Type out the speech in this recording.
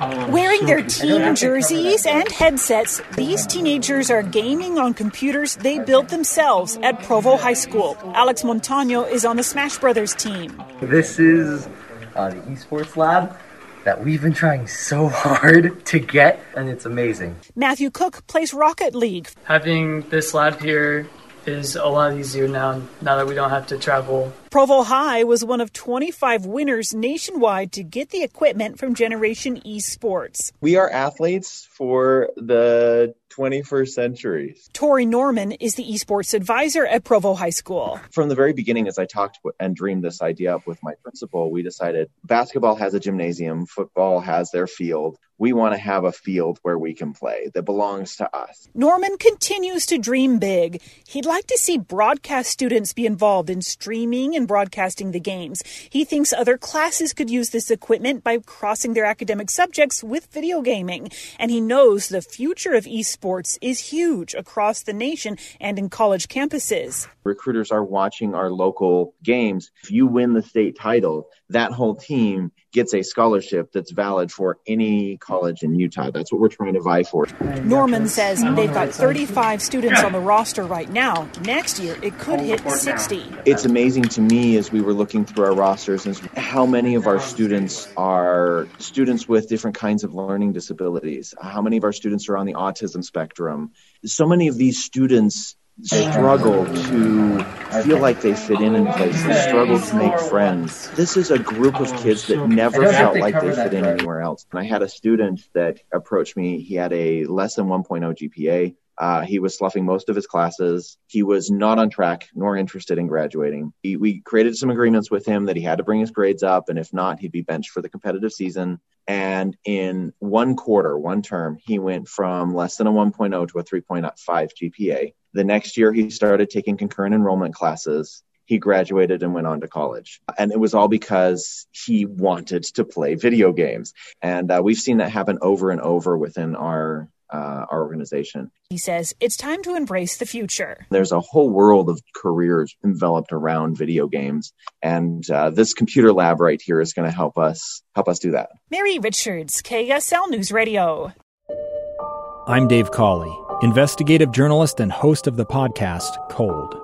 Wearing their team jerseys and headsets, these teenagers are gaming on computers they built themselves at Provo High School. Alex Montano is on the Smash Brothers team. This is uh, the esports lab that we've been trying so hard to get, and it's amazing. Matthew Cook plays Rocket League. Having this lab here is a lot easier now, now that we don't have to travel Provo High was one of 25 winners nationwide to get the equipment from Generation Esports. We are athletes for the 21st century. Tori Norman is the esports advisor at Provo High School. From the very beginning, as I talked and dreamed this idea up with my principal, we decided basketball has a gymnasium, football has their field. We want to have a field where we can play that belongs to us. Norman continues to dream big. He'd like to see broadcast students be involved in streaming and broadcasting the games. He thinks other classes could use this equipment by crossing their academic subjects with video gaming. And he knows the future of esports is huge across the nation and in college campuses. Recruiters are watching our local games. If you win the state title, that whole team gets a scholarship that's valid for any college in Utah. That's what we're trying to vie for. Norman says they've got 35 students on the roster right now. Next year, it could hit 60. It's amazing to me as we were looking through our rosters is how many of our students are students with different kinds of learning disabilities. How many of our students are on the autism spectrum? So many of these students struggle to feel like they fit in in places, struggle to make friends. This is a group of kids that never felt like they fit in anywhere else. And I had a student that approached me. He had a less than 1.0 GPA. Uh, he was sloughing most of his classes. He was not on track nor interested in graduating. He, we created some agreements with him that he had to bring his grades up, and if not, he'd be benched for the competitive season. And in one quarter, one term, he went from less than a 1.0 to a 3.5 GPA. The next year, he started taking concurrent enrollment classes. He graduated and went on to college. And it was all because he wanted to play video games. And uh, we've seen that happen over and over within our uh, our organization. He says it's time to embrace the future. There's a whole world of careers enveloped around video games, and uh, this computer lab right here is going to help us help us do that. Mary Richards, KSL News Radio. I'm Dave Cawley, investigative journalist and host of the podcast Cold.